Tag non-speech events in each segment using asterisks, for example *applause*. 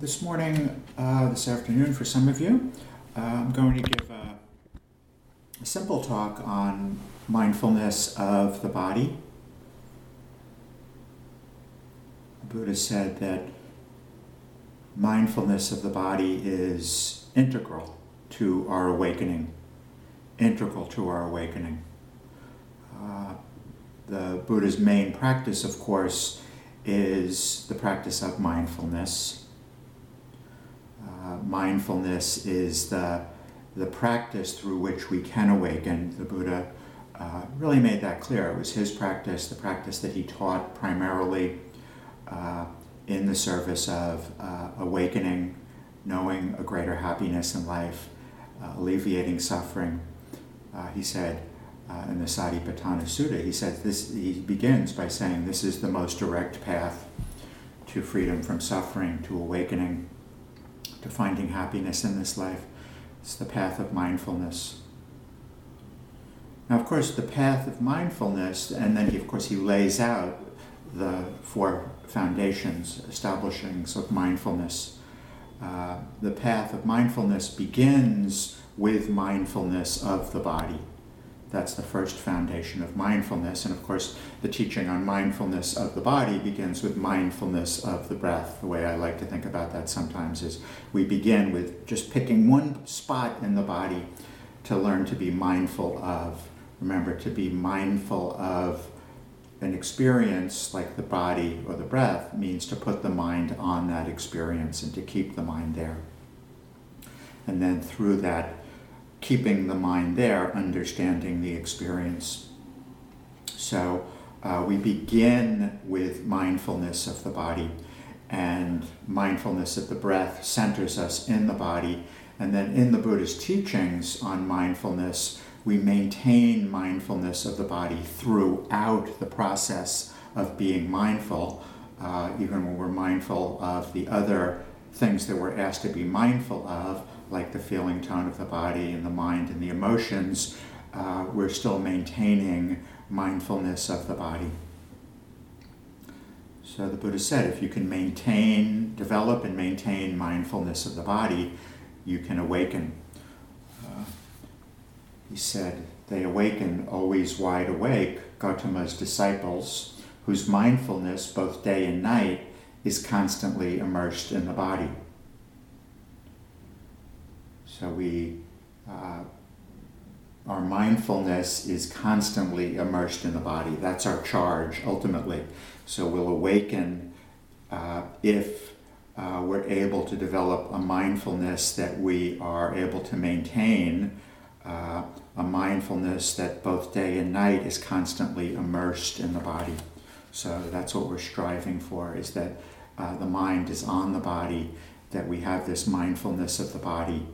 This morning, uh, this afternoon, for some of you, uh, I'm going to give a, a simple talk on mindfulness of the body. Buddha said that mindfulness of the body is integral to our awakening, integral to our awakening. Uh, the Buddha's main practice, of course, is the practice of mindfulness. Uh, mindfulness is the, the practice through which we can awaken. The Buddha uh, really made that clear. It was his practice, the practice that he taught primarily uh, in the service of uh, awakening, knowing a greater happiness in life, uh, alleviating suffering. He said, in the Satipatthana Sutta, he says this. He begins by saying, "This is the most direct path to freedom from suffering, to awakening, to finding happiness in this life. It's the path of mindfulness." Now, of course, the path of mindfulness, and then he, of course, he lays out the four foundations, establishings of mindfulness. Uh, the path of mindfulness begins with mindfulness of the body. That's the first foundation of mindfulness. And of course, the teaching on mindfulness of the body begins with mindfulness of the breath. The way I like to think about that sometimes is we begin with just picking one spot in the body to learn to be mindful of. Remember, to be mindful of an experience like the body or the breath means to put the mind on that experience and to keep the mind there. And then through that keeping the mind there, understanding the experience. So uh, we begin with mindfulness of the body, and mindfulness of the breath centers us in the body. And then in the Buddha's teachings on mindfulness, we maintain mindfulness of the body throughout the process of being mindful, uh, even when we're mindful of the other things that we're asked to be mindful of like the feeling tone of the body and the mind and the emotions, uh, we're still maintaining mindfulness of the body. So the Buddha said if you can maintain, develop, and maintain mindfulness of the body, you can awaken. Uh, he said, they awaken always wide awake, Gautama's disciples, whose mindfulness, both day and night, is constantly immersed in the body. So we, uh, our mindfulness is constantly immersed in the body. That's our charge ultimately. So we'll awaken uh, if uh, we're able to develop a mindfulness that we are able to maintain, uh, a mindfulness that both day and night is constantly immersed in the body. So that's what we're striving for: is that uh, the mind is on the body, that we have this mindfulness of the body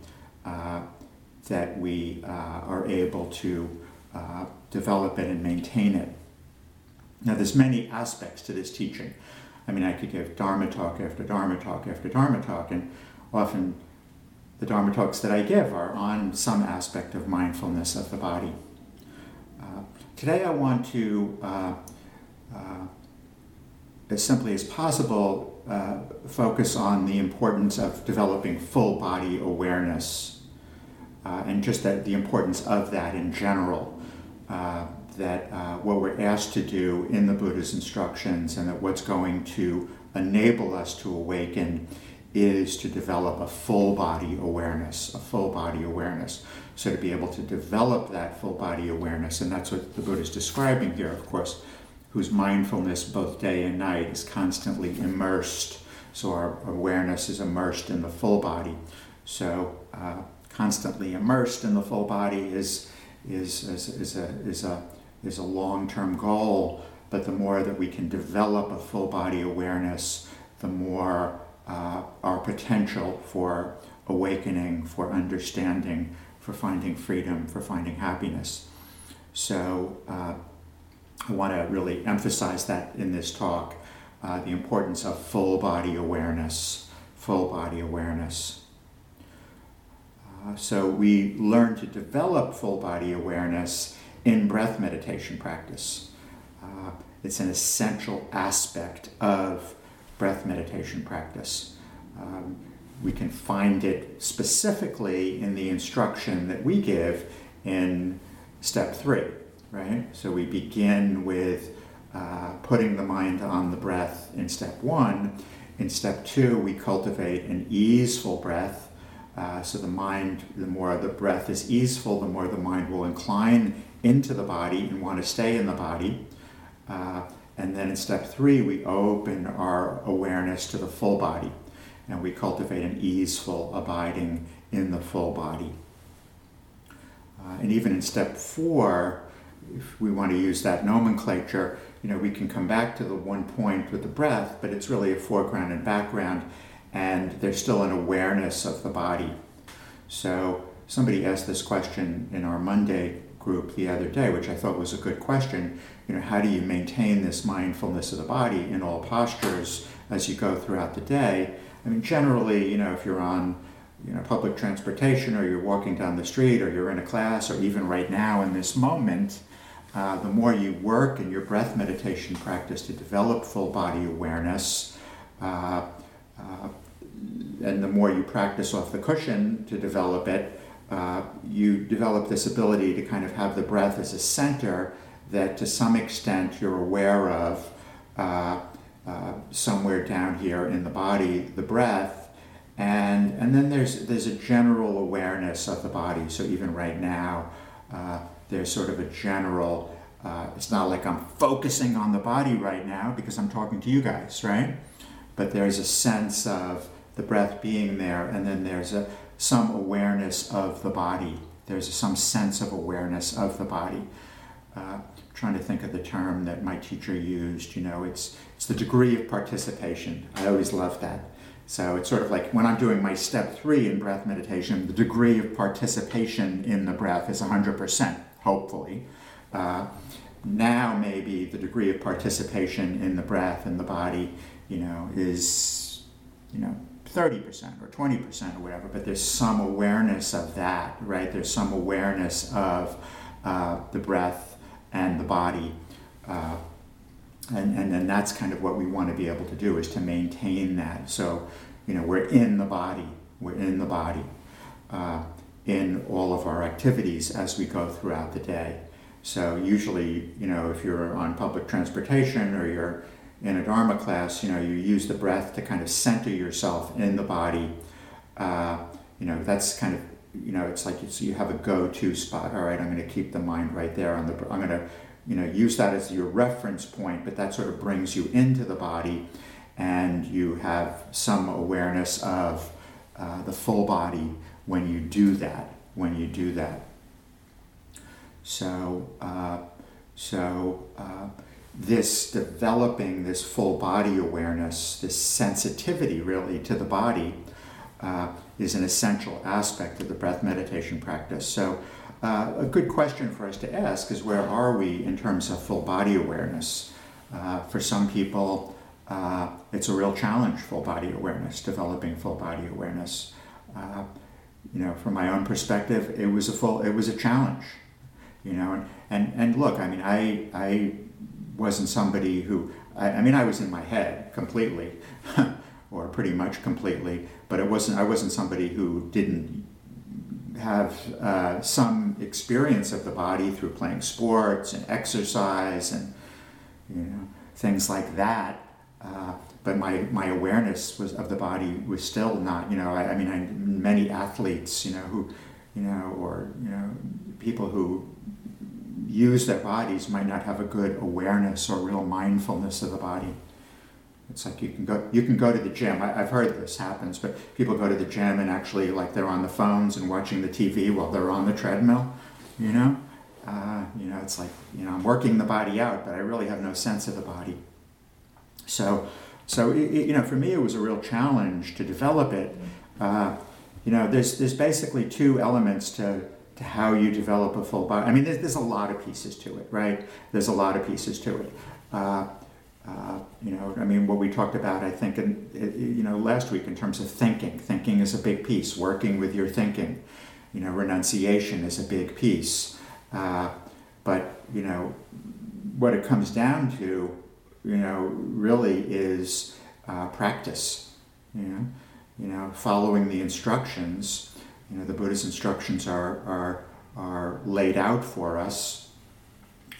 that we uh, are able to uh, develop it and maintain it. Now, there's many aspects to this teaching. I mean, I could give Dharma talk after Dharma talk after Dharma talk, and often the Dharma talks that I give are on some aspect of mindfulness of the body. Uh, today, I want to, uh, uh, as simply as possible, uh, focus on the importance of developing full body awareness uh, and just that the importance of that in general. Uh, that uh, what we're asked to do in the Buddha's instructions and that what's going to enable us to awaken is to develop a full body awareness, a full body awareness. So to be able to develop that full body awareness, and that's what the Buddha is describing here, of course, whose mindfulness both day and night is constantly immersed. So our awareness is immersed in the full body. So uh, constantly immersed in the full body is, is, is, is a, is a, is a long term goal. But the more that we can develop a full body awareness, the more uh, our potential for awakening, for understanding, for finding freedom, for finding happiness. So uh, I want to really emphasize that in this talk uh, the importance of full body awareness, full body awareness. Uh, so we learn to develop full body awareness in breath meditation practice. Uh, it's an essential aspect of breath meditation practice. Um, we can find it specifically in the instruction that we give in step three, right? So we begin with uh, putting the mind on the breath in step one. In step two, we cultivate an easeful breath. Uh, so the mind, the more the breath is easeful, the more the mind will incline into the body and want to stay in the body. Uh, and then in step three, we open our awareness to the full body and we cultivate an easeful abiding in the full body. Uh, and even in step four, if we want to use that nomenclature, you know, we can come back to the one point with the breath, but it's really a foreground and background, and there's still an awareness of the body. So somebody asked this question in our Monday group the other day, which I thought was a good question. You know, how do you maintain this mindfulness of the body in all postures as you go throughout the day? I mean, generally, you know, if you're on you know, public transportation or you're walking down the street or you're in a class or even right now in this moment, uh, the more you work in your breath meditation practice to develop full body awareness, uh, uh, and the more you practice off the cushion to develop it, uh, you develop this ability to kind of have the breath as a center that to some extent you're aware of uh, uh, somewhere down here in the body, the breath, and and then there's there's a general awareness of the body. So even right now, uh, there's sort of a general. Uh, it's not like I'm focusing on the body right now because I'm talking to you guys, right? But there's a sense of the breath being there, and then there's a some awareness of the body. There's some sense of awareness of the body. Uh, trying to think of the term that my teacher used. You know, it's it's the degree of participation. I always love that. So it's sort of like when I'm doing my step three in breath meditation, the degree of participation in the breath is 100%, hopefully. Uh, now maybe the degree of participation in the breath and the body, you know, is, you know, 30% or 20% or whatever, but there's some awareness of that, right? There's some awareness of uh, the breath and the body. Uh, and, and then that's kind of what we want to be able to do is to maintain that. So, you know, we're in the body, we're in the body uh, in all of our activities as we go throughout the day. So usually, you know, if you're on public transportation or you're in a Dharma class, you know, you use the breath to kind of center yourself in the body. Uh, you know, that's kind of, you know, it's like you, so you have a go-to spot. All right, I'm going to keep the mind right there on the. I'm going to you know, use that as your reference point, but that sort of brings you into the body and you have some awareness of uh, the full body when you do that, when you do that. So, uh, so uh, this developing this full body awareness, this sensitivity really to the body, uh, is an essential aspect of the breath meditation practice. So, uh, a good question for us to ask is where are we in terms of full body awareness? Uh, for some people, uh, it's a real challenge, full body awareness, developing full body awareness. Uh, you know, from my own perspective, it was a full, it was a challenge. You know, and, and, and look, I mean, I, I wasn't somebody who, I, I mean, I was in my head completely, *laughs* or pretty much completely, but it wasn't, I wasn't somebody who didn't have uh, some experience of the body through playing sports and exercise and you know things like that. Uh, but my, my awareness was of the body was still not you know I, I mean I, many athletes you know who you know or you know people who use their bodies might not have a good awareness or real mindfulness of the body. It's like you can go you can go to the gym. I, have heard this happens, but people go to the gym and actually like they're on the phones and watching the TV while they're on the treadmill. You know, uh, you know it's like you know I'm working the body out, but I really have no sense of the body. So, so it, it, you know, for me it was a real challenge to develop it. Uh, you know, there's there's basically two elements to to how you develop a full body. I mean, there's, there's a lot of pieces to it, right? There's a lot of pieces to it. Uh, uh, you know, I mean, what we talked about, I think, in, you know, last week in terms of thinking. Thinking is a big piece. Working with your thinking, you know, renunciation is a big piece. Uh, but you know, what it comes down to, you know, really is uh, practice. You know, you know, following the instructions. You know, the Buddha's instructions are, are, are laid out for us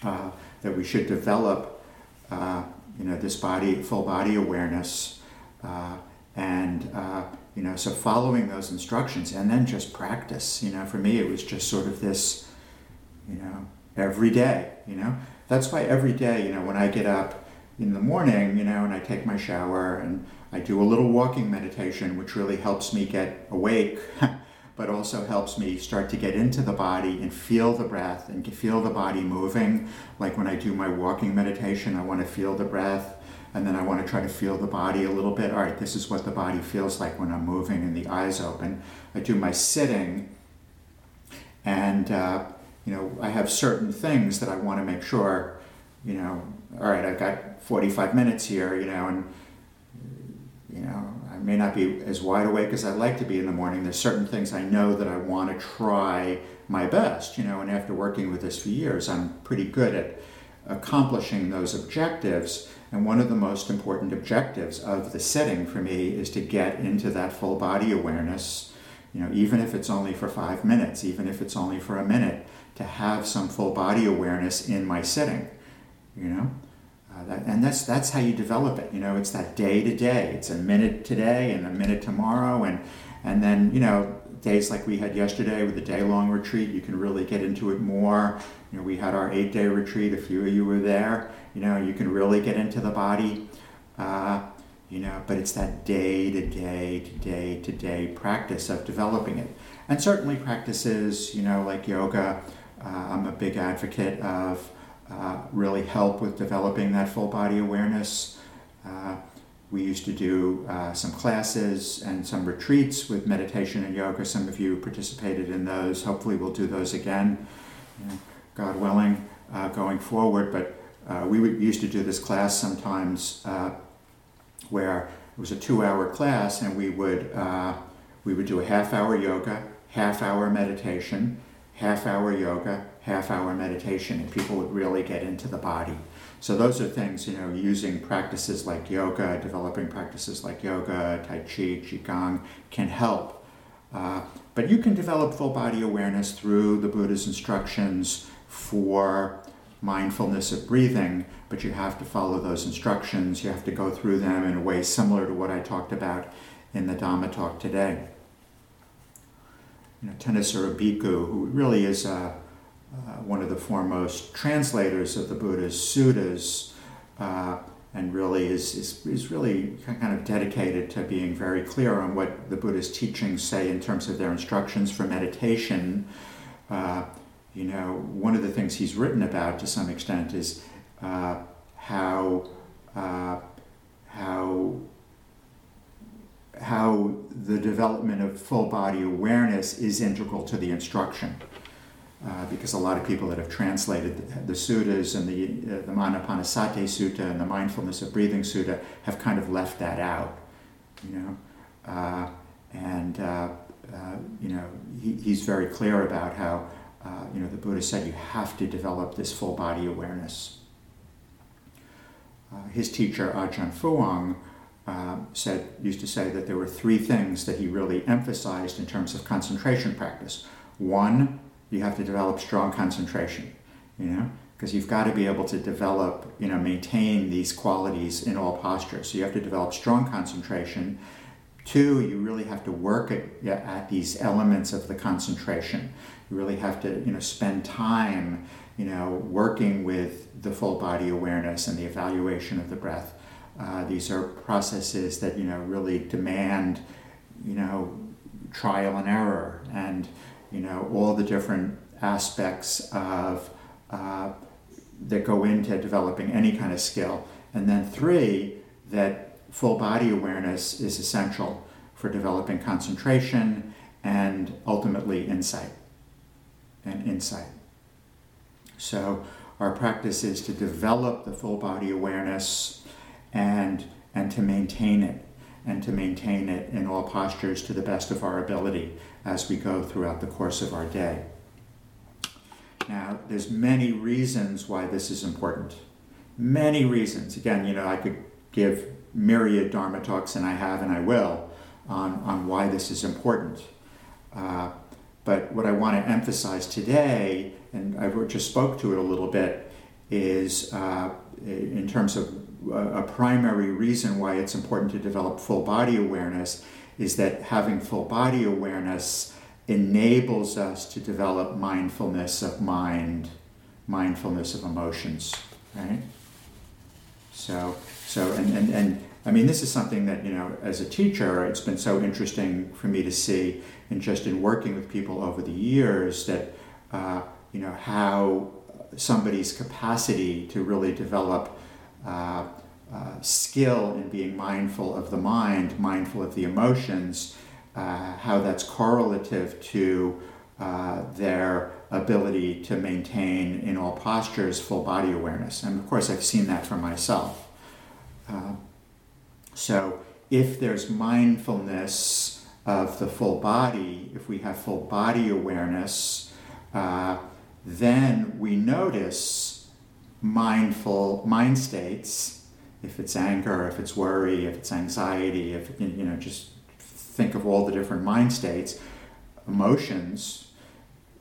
uh, that we should develop, uh, you know, this body, full body awareness. Uh, and, uh, you know, so following those instructions and then just practice. You know, for me, it was just sort of this, you know, every day, you know. That's why every day, you know, when I get up in the morning, you know, and I take my shower and I do a little walking meditation, which really helps me get awake, *laughs* but also helps me start to get into the body and feel the breath and feel the body moving. Like when I do my walking meditation, I want to feel the breath and then I want to try to feel the body a little bit. All right, this is what the body feels like when I'm moving and the eyes open. I do my sitting, and uh, you know, I have certain things that I want to make sure, you know, all right, I've got 45 minutes here, you know, and you know, I may not be as wide awake as I'd like to be in the morning. There's certain things I know that I want to try my best, you know, and after working with this for years, I'm pretty good at accomplishing those objectives. And one of the most important objectives of the sitting for me is to get into that full body awareness, you know, even if it's only for five minutes, even if it's only for a minute, to have some full body awareness in my sitting, you know. Uh, that, and that's that's how you develop it. You know, it's that day to day. It's a minute today and a minute tomorrow, and and then you know days like we had yesterday with a day long retreat. You can really get into it more. You know, we had our eight day retreat. A few of you were there. You know, you can really get into the body. Uh, you know, but it's that day to day to day to day practice of developing it, and certainly practices. You know, like yoga. Uh, I'm a big advocate of uh, really help with developing that full body awareness. Uh, we used to do uh, some classes and some retreats with meditation and yoga. Some of you participated in those. Hopefully, we'll do those again, God willing, uh, going forward. But uh, we used to do this class sometimes where it was a two-hour class, and we would we would do a half-hour yoga, half-hour meditation, half-hour yoga, half hour meditation and people would really get into the body. So those are things, you know, using practices like yoga, developing practices like yoga, Tai Chi, Qigong can help. Uh, but you can develop full body awareness through the Buddha's instructions for mindfulness of breathing, but you have to follow those instructions. You have to go through them in a way similar to what I talked about in the Dhamma talk today. You know, Thanissaro Bhikkhu, who really is a uh, one of the foremost translators of the Buddha's suttas, uh, and really is, is, is really kind of dedicated to being very clear on what the Buddha's teachings say in terms of their instructions for meditation. Uh, you know, one of the things he's written about to some extent is uh, how uh, how how the development of full body awareness is integral to the instruction uh, because a lot of people that have translated the, the suttas and the, uh, the Anapanasati Sutta and the Mindfulness of Breathing Sutta have kind of left that out, you know. Uh, and, uh, uh, you know, he, he's very clear about how, uh, you know, the Buddha said you have to develop this full body awareness. his teacher, Ajahn Fuang, said, used to say that there were three things that he really emphasized in terms of concentration practice. One, you have to develop strong concentration, you know, because you've got to be able to develop, you know, maintain these qualities in all postures. So you have to develop strong concentration. Two, you really have to work at, at these elements of the concentration. You really have to, you know, spend time, you know, working with the full body awareness and the evaluation of the breath. Uh, these are processes that, you know, really demand, you know, trial and error and you know, all the different aspects of uh, that go into developing any kind of skill. And then three, that full body awareness is essential for developing concentration and ultimately insight and insight. So our practice is to develop the full body awareness and and to maintain it and to maintain it in all postures to the best of our ability as we go throughout the course of our day. Now, there's many reasons why this is important. Many reasons. Again, you know, I could give myriad Dharma talks, and I have and I will, on, on why this is important. Uh, but what I want to emphasize today, and I just spoke to it a little bit, is uh, in terms of a primary reason why it's important to develop full body awareness is that having full body awareness enables us to develop mindfulness of mind, mindfulness of emotions, right? So, so and, and, and I mean, this is something that, you know, as a teacher, it's been so interesting for me to see, and just in working with people over the years, that, uh, you know, how somebody's capacity to really develop uh, uh, skill in being mindful of the mind, mindful of the emotions, uh, how that's correlative to uh, their ability to maintain in all postures full body awareness. And of course, I've seen that for myself. Uh, so, if there's mindfulness of the full body, if we have full body awareness, uh, then we notice mindful mind states. If it's anger, if it's worry, if it's anxiety, if you know, just think of all the different mind states, emotions,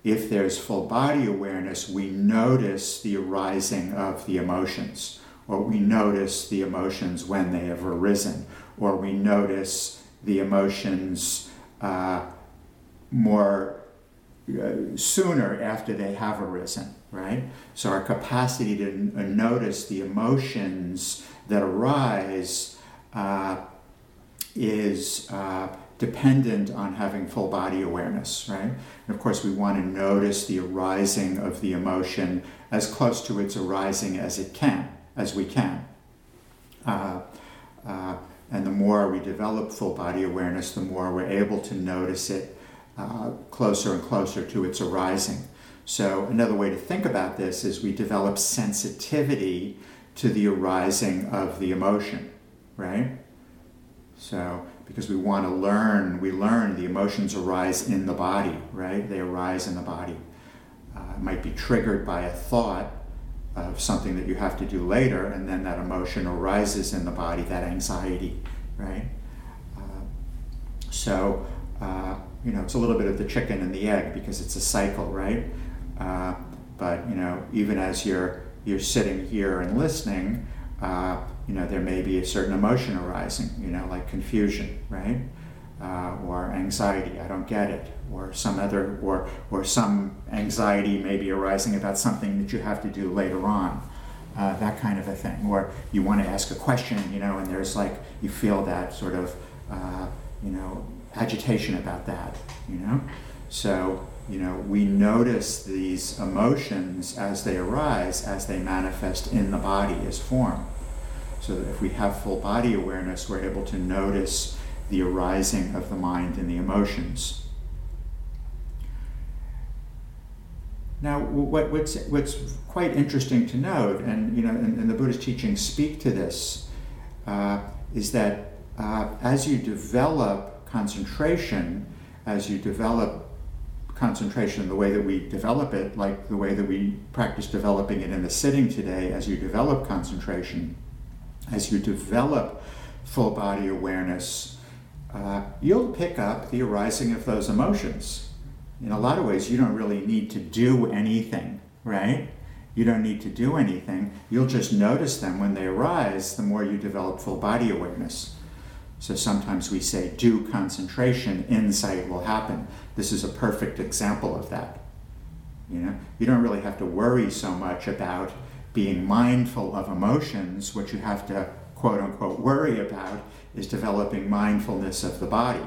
if there's full body awareness, we notice the arising of the emotions, or we notice the emotions when they have arisen, or we notice the emotions uh, more uh, sooner after they have arisen, right? So our capacity to n- uh, notice the emotions that arise uh, is uh, dependent on having full body awareness, right? And of course, we want to notice the arising of the emotion as close to its arising as it can, as we can. Uh, uh, and the more we develop full body awareness, the more we're able to notice it uh, closer and closer to its arising. So, another way to think about this is we develop sensitivity to the arising of the emotion, right? So, because we want to learn, we learn the emotions arise in the body, right? They arise in the body. Uh, it might be triggered by a thought of something that you have to do later, and then that emotion arises in the body, that anxiety, right? Uh, so, uh, you know, it's a little bit of the chicken and the egg because it's a cycle, right? Uh, but, you know, even as you're, you're sitting here and listening, uh, you know, there may be a certain emotion arising, you know, like confusion, right? Uh, or anxiety, I don't get it, or some other, or, or some anxiety may be arising about something that you have to do later on, uh, that kind of a thing. Or you want to ask a question, you know, and there's like, you feel that sort of, uh, you know, agitation about that, you know? So, you know, we notice these emotions as they arise, as they manifest in the body as form. So that if we have full body awareness, we're able to notice the arising of the mind and the emotions. Now, what, what's, what's quite interesting to note, and you know, and, and the Buddhist teachings speak to this, uh, is that uh, as you develop concentration, as you develop concentration the way that we develop it, like the way that we practice developing it in the sitting today, as you develop concentration, as you develop full body awareness, uh, you'll pick up the arising of those emotions. In a lot of ways, you don't really need to do anything, right? You don't need to do anything. You'll just notice them when they arise the more you develop full body awareness. So sometimes we say, do concentration, insight will happen. This is a perfect example of that. You know, you don't really have to worry so much about being mindful of emotions. What you have to quote unquote worry about is developing mindfulness of the body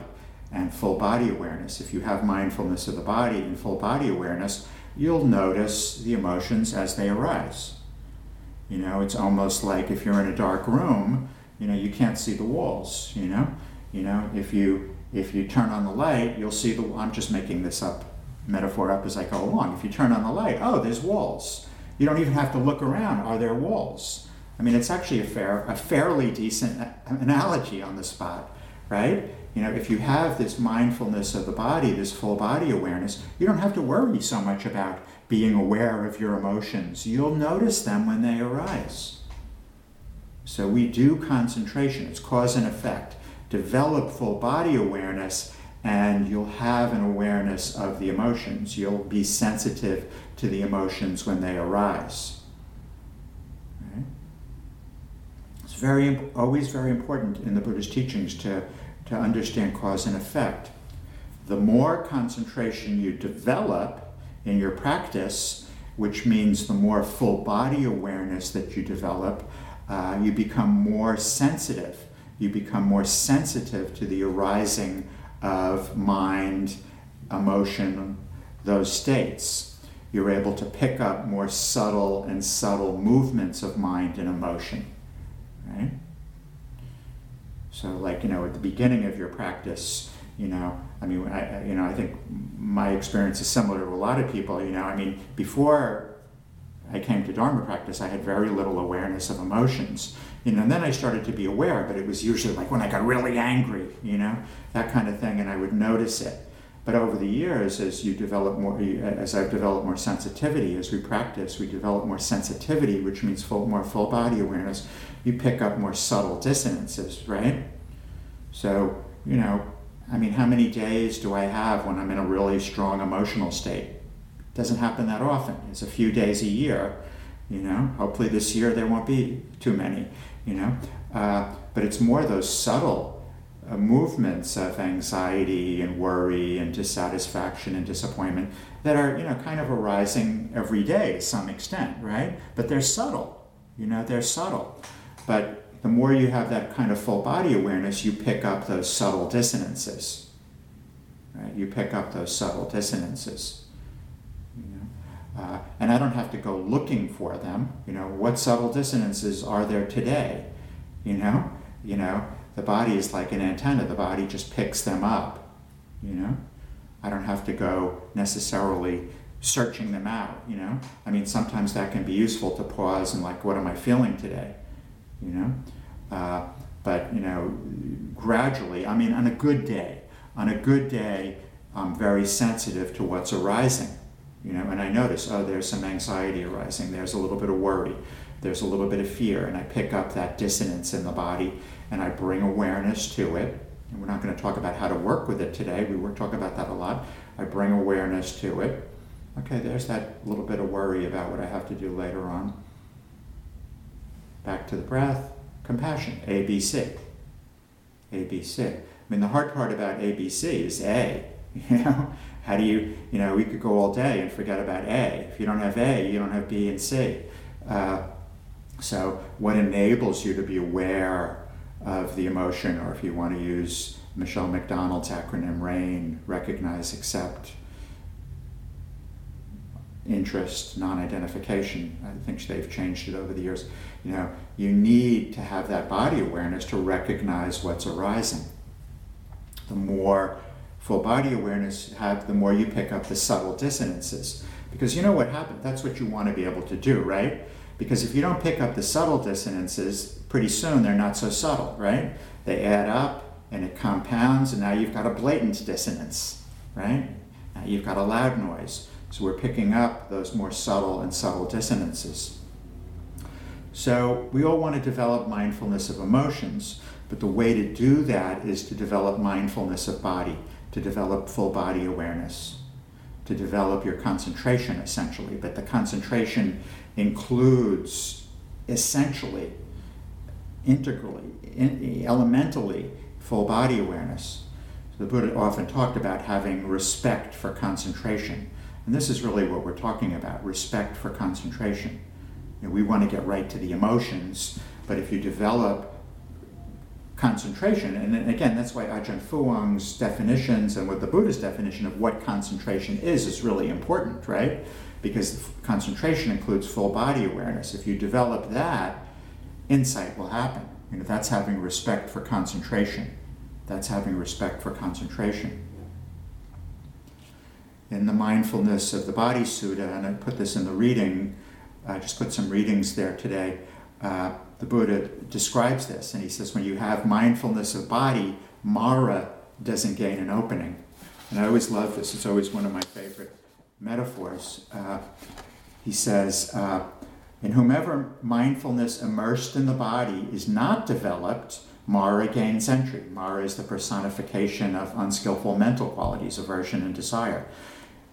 and full body awareness. If you have mindfulness of the body and full body awareness, you'll notice the emotions as they arise. You know, it's almost like if you're in a dark room, you know you can't see the walls you know? You know if you if you turn on the light you'll see the i'm just making this up metaphor up as i go along. If you turn on the light oh there's walls. You don't even have to look around are there walls? I mean it's actually a fair a fairly decent analogy on the spot right? You know if you have this mindfulness of the body this full body awareness you don't have to worry so much about being aware of your emotions. You'll notice them when they arise so we do concentration, it's cause and effect. develop full body awareness and you'll have an awareness of the emotions. You'll be sensitive to the emotions when they arise. Right? It's very, always very important in the Buddha's teachings to, to understand cause and effect. The more concentration you develop in your practice, which means the more full body awareness that you develop, uh, you become more sensitive. You become more sensitive to the arising of mind, emotion, those states. You're able to pick up more subtle and subtle movements of mind and emotion, right? So, like you know, at the beginning of your practice, you know, I mean, I, you know, I think my experience is similar to a lot of people. You know, I mean, before I came to Dharma practice, I had very little awareness of emotions. You know, and then I started to be aware, but it was usually like when I got really angry, you know, that kind of thing, and I would notice it. But over the years, as you develop more, as I've developed more sensitivity, as we practice, we develop more sensitivity, which means full, more full body awareness. You pick up more subtle dissonances, right? So, you know, I mean, how many days do I have when I'm in a really strong emotional state? Doesn't happen that often. It's a few days a year, you know. Hopefully this year there won't be too many, you know. Uh, but it's more those subtle uh, movements of anxiety and worry and dissatisfaction and disappointment that are, you know, kind of arising every day to some extent, right? But they're subtle, you know, they're subtle. But the more you have that kind of full body awareness, you pick up those subtle dissonances. Right? You pick up those subtle dissonances. Uh, and I don't have to go looking for them. You know, what subtle dissonances are there today? You know, you know, the body is like an antenna. The body just picks them up. You know, I don't have to go necessarily searching them out. You know, I mean, sometimes that can be useful to pause and like, what am I feeling today? You know, uh, but you know, gradually. I mean, on a good day, on a good day, I'm very sensitive to what's arising you know, and I notice, oh, there's some anxiety arising, there's a little bit of worry, there's a little bit of fear, and I pick up that dissonance in the body and I bring awareness to it. And we're not going to talk about how to work with it today, we will talk about that a lot. I bring awareness to it. Okay, there's that little bit of worry about what I have to do later on. Back to the breath, compassion, ABC. ABC. I mean, the hard part about ABC is A. *laughs* You know, how do you, you know, we could go all day and forget about A. If you don't have A, you don't have B and C. Uh, so, what enables you to be aware of the emotion, or if you want to use Michele McDonald's acronym RAIN, recognize, accept, interest, non-identification. I think they've changed it over the years. You know, you need to have that body awareness to recognize what's arising. The more full body awareness have, the more you pick up the subtle dissonances. Because you know what happens? That's what you want to be able to do, right? Because if you don't pick up the subtle dissonances, pretty soon they're not so subtle, right? They add up and it compounds, and now you've got a blatant dissonance, right? Now you've got a loud noise. So we're picking up those more subtle and subtle dissonances. So we all want to develop mindfulness of emotions, but the way to do that is to develop mindfulness of body to develop full body awareness, to develop your concentration essentially. But the concentration includes essentially, integrally, in, elementally, full body awareness. The Buddha often talked about having respect for concentration. And this is really what we're talking about respect for concentration. You know, we want to get right to the emotions, but if you develop concentration. And again, that's why Ajahn Fuang's definitions and what the Buddha's definition of what concentration is is really important, right? Because concentration includes full body awareness. If you develop that, insight will happen. You know, that's having respect for concentration. That's having respect for concentration. In the mindfulness of the Body Sutta, and I put this in the reading, I just put some readings there today. Uh, the Buddha describes this, and he says, when you have mindfulness of body, Mara doesn't gain an opening. And I always love this, it's always one of my favorite metaphors. Uh, he says, uh, In whomever mindfulness immersed in the body is not developed, Mara gains entry. Mara is the personification of unskillful mental qualities, aversion and desire.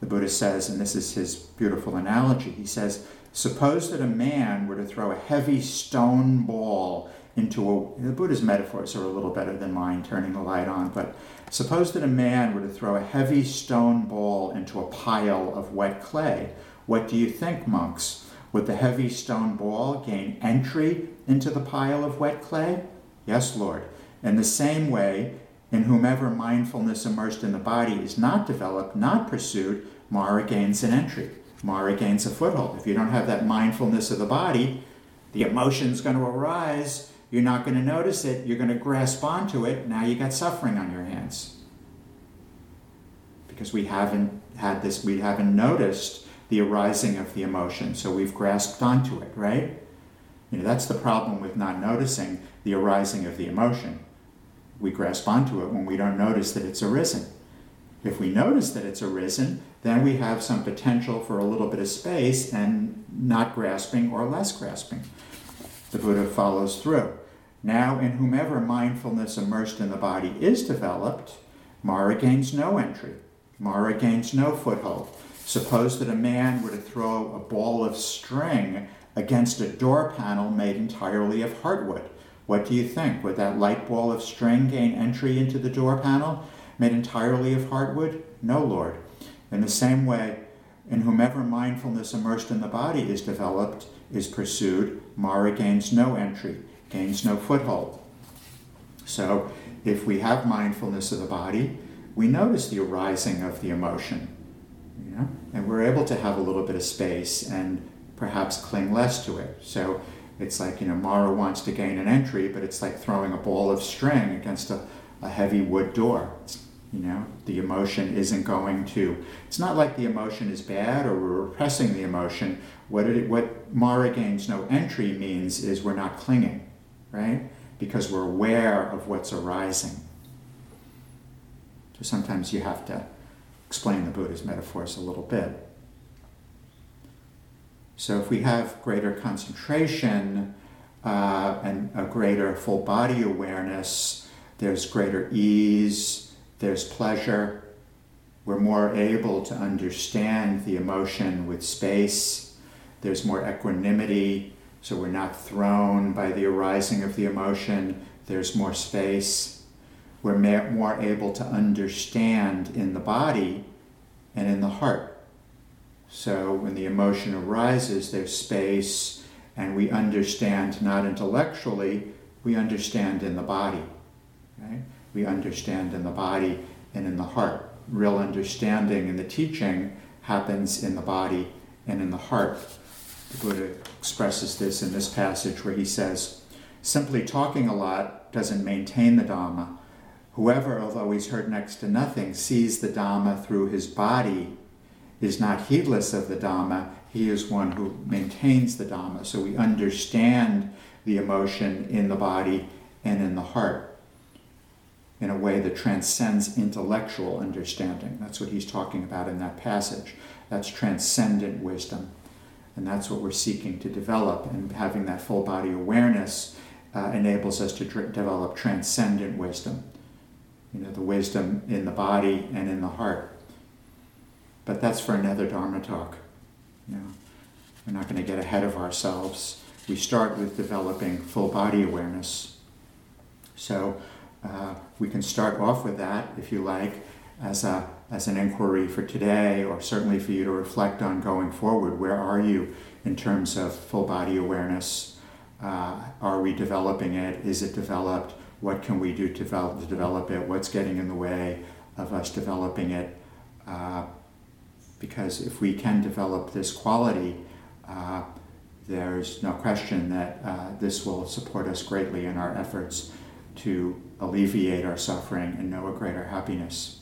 The Buddha says, and this is his beautiful analogy, he says, Suppose that a man were to throw a heavy stone ball into a. The Buddha's metaphors are a little better than mine, turning the light on, but suppose that a man were to throw a heavy stone ball into a pile of wet clay. What do you think, monks? Would the heavy stone ball gain entry into the pile of wet clay? Yes, Lord. In the same way, in whomever mindfulness immersed in the body is not developed, not pursued, Mara gains an entry. Mara gains a foothold. If you don't have that mindfulness of the body, the emotion's going to arise. You're not going to notice it. You're going to grasp onto it. Now you got suffering on your hands. Because we haven't had this, we haven't noticed the arising of the emotion. So we've grasped onto it, right? You know, that's the problem with not noticing the arising of the emotion. We grasp onto it when we don't notice that it's arisen. If we notice that it's arisen, then we have some potential for a little bit of space and not grasping or less grasping. The Buddha follows through. Now, in whomever mindfulness immersed in the body is developed, Mara gains no entry, Mara gains no foothold. Suppose that a man were to throw a ball of string against a door panel made entirely of hardwood. What do you think? Would that light ball of string gain entry into the door panel made entirely of hardwood? No, Lord. In the same way, in whomever mindfulness immersed in the body is developed, is pursued, Mara gains no entry, gains no foothold. So, if we have mindfulness of the body, we notice the arising of the emotion you know, and we're able to have a little bit of space and perhaps cling less to it. So it's like, you know, Mara wants to gain an entry, but it's like throwing a ball of string against a, a heavy wood door. You know, the emotion isn't going to, it's not like the emotion is bad or we're repressing the emotion. What, it, what Mara gains no entry means is we're not clinging, right? Because we're aware of what's arising. So sometimes you have to explain the Buddha's metaphors a little bit. So, if we have greater concentration uh, and a greater full body awareness, there's greater ease, there's pleasure. We're more able to understand the emotion with space. There's more equanimity, so we're not thrown by the arising of the emotion. There's more space we're more able to understand in the body and in the heart. So when the emotion arises, there's space, and we understand not intellectually, we understand in the body. Right? We understand in the body and in the heart. Real understanding in the teaching happens in the body and in the heart. The Buddha expresses this in this passage where he says, Simply talking a lot doesn't maintain the Dhamma Whoever, although he's heard next to nothing, sees the Dhamma through his body is not heedless of the Dhamma. He is one who maintains the Dhamma. So we understand the emotion in the body and in the heart in a way that transcends intellectual understanding. That's what he's talking about in that passage. That's transcendent wisdom. And that's what we're seeking to develop. And having that full body awareness uh, enables us to develop transcendent wisdom you know, the wisdom in the body and in the heart. But that's for another Dharma talk. You know, we're not going to get ahead of ourselves. We start with developing full body awareness. So uh, we can start off with that, if you like, as, a, as an inquiry for today, or certainly for you to reflect on going forward. Where are you in terms of full body awareness? Uh, are we developing it? Is it developed? what can we do to develop, to develop it, what's getting in the way of us developing it. Uh, because if we can develop this quality, uh, there's no question that uh, this will support us greatly in our efforts to alleviate our suffering and know a greater happiness.